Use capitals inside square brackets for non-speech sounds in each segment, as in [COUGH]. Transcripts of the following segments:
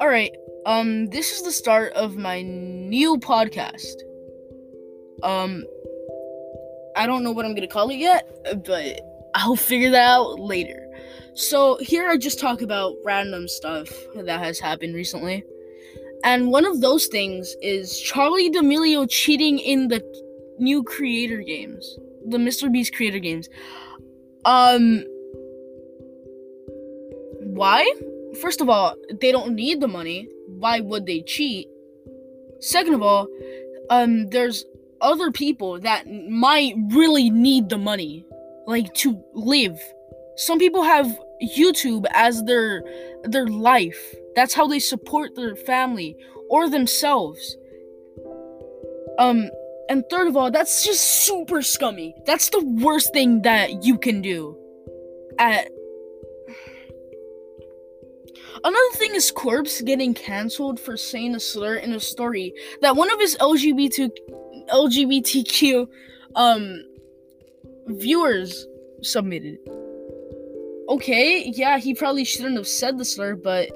All right. Um this is the start of my new podcast. Um I don't know what I'm going to call it yet, but I'll figure that out later. So, here I just talk about random stuff that has happened recently. And one of those things is Charli D'Amelio cheating in the new creator games, the Mr. Beast creator games. Um why? First of all, they don't need the money. Why would they cheat? Second of all, um there's other people that might really need the money like to live. Some people have YouTube as their their life. That's how they support their family or themselves. Um and third of all, that's just super scummy. That's the worst thing that you can do. At Another thing is Corpse getting canceled for saying a slur in a story that one of his LGBT LGBTQ um viewers submitted. Okay, yeah, he probably shouldn't have said the slur, but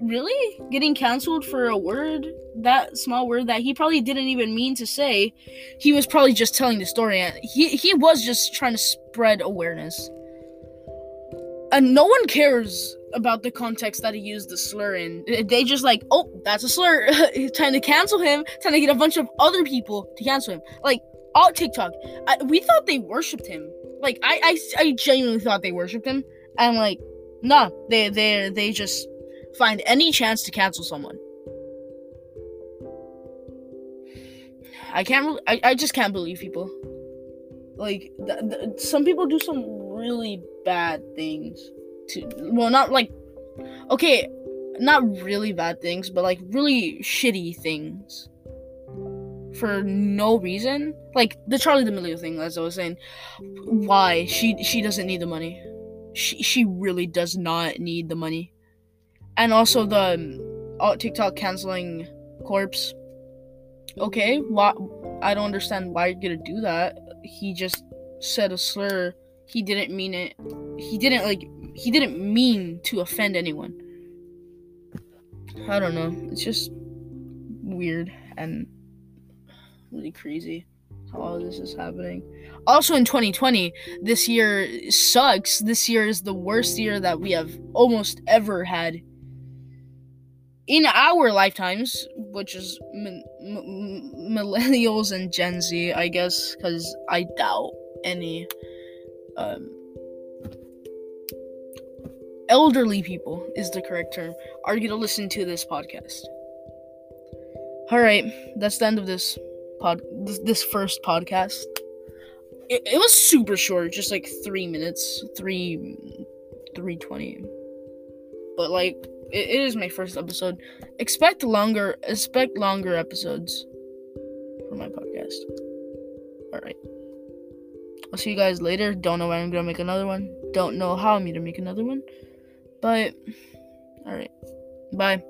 really getting canceled for a word that small word that he probably didn't even mean to say he was probably just telling the story he he was just trying to spread awareness and no one cares about the context that he used the slur in. They just like, oh, that's a slur. [LAUGHS] trying to cancel him, trying to get a bunch of other people to cancel him. Like all TikTok, I, we thought they worshipped him. Like I, I, I genuinely thought they worshipped him, and like, nah, they, they, they just find any chance to cancel someone. I can't. I, I just can't believe people. Like, th- th- some people do some really bad things to well not like okay not really bad things but like really shitty things for no reason like the charli d'amelio thing as i was saying why she she doesn't need the money she she really does not need the money and also the um, tiktok canceling corpse okay why i don't understand why you're gonna do that he just said a slur he didn't mean it he didn't like he didn't mean to offend anyone. I don't know. It's just weird and really crazy how all this is happening. Also in 2020, this year sucks. This year is the worst year that we have almost ever had in our lifetimes, which is millennials and Gen Z, I guess, because I doubt any um, elderly people is the correct term are going to listen to this podcast. All right, that's the end of this pod this, this first podcast. It, it was super short, just like 3 minutes, 3 320. But like it, is my first episode. Expect longer expect longer episodes for my podcast. All right. I'll see you guys later. Don't know when I'm gonna make another one. Don't know how I'm gonna make another one. But, alright. Bye.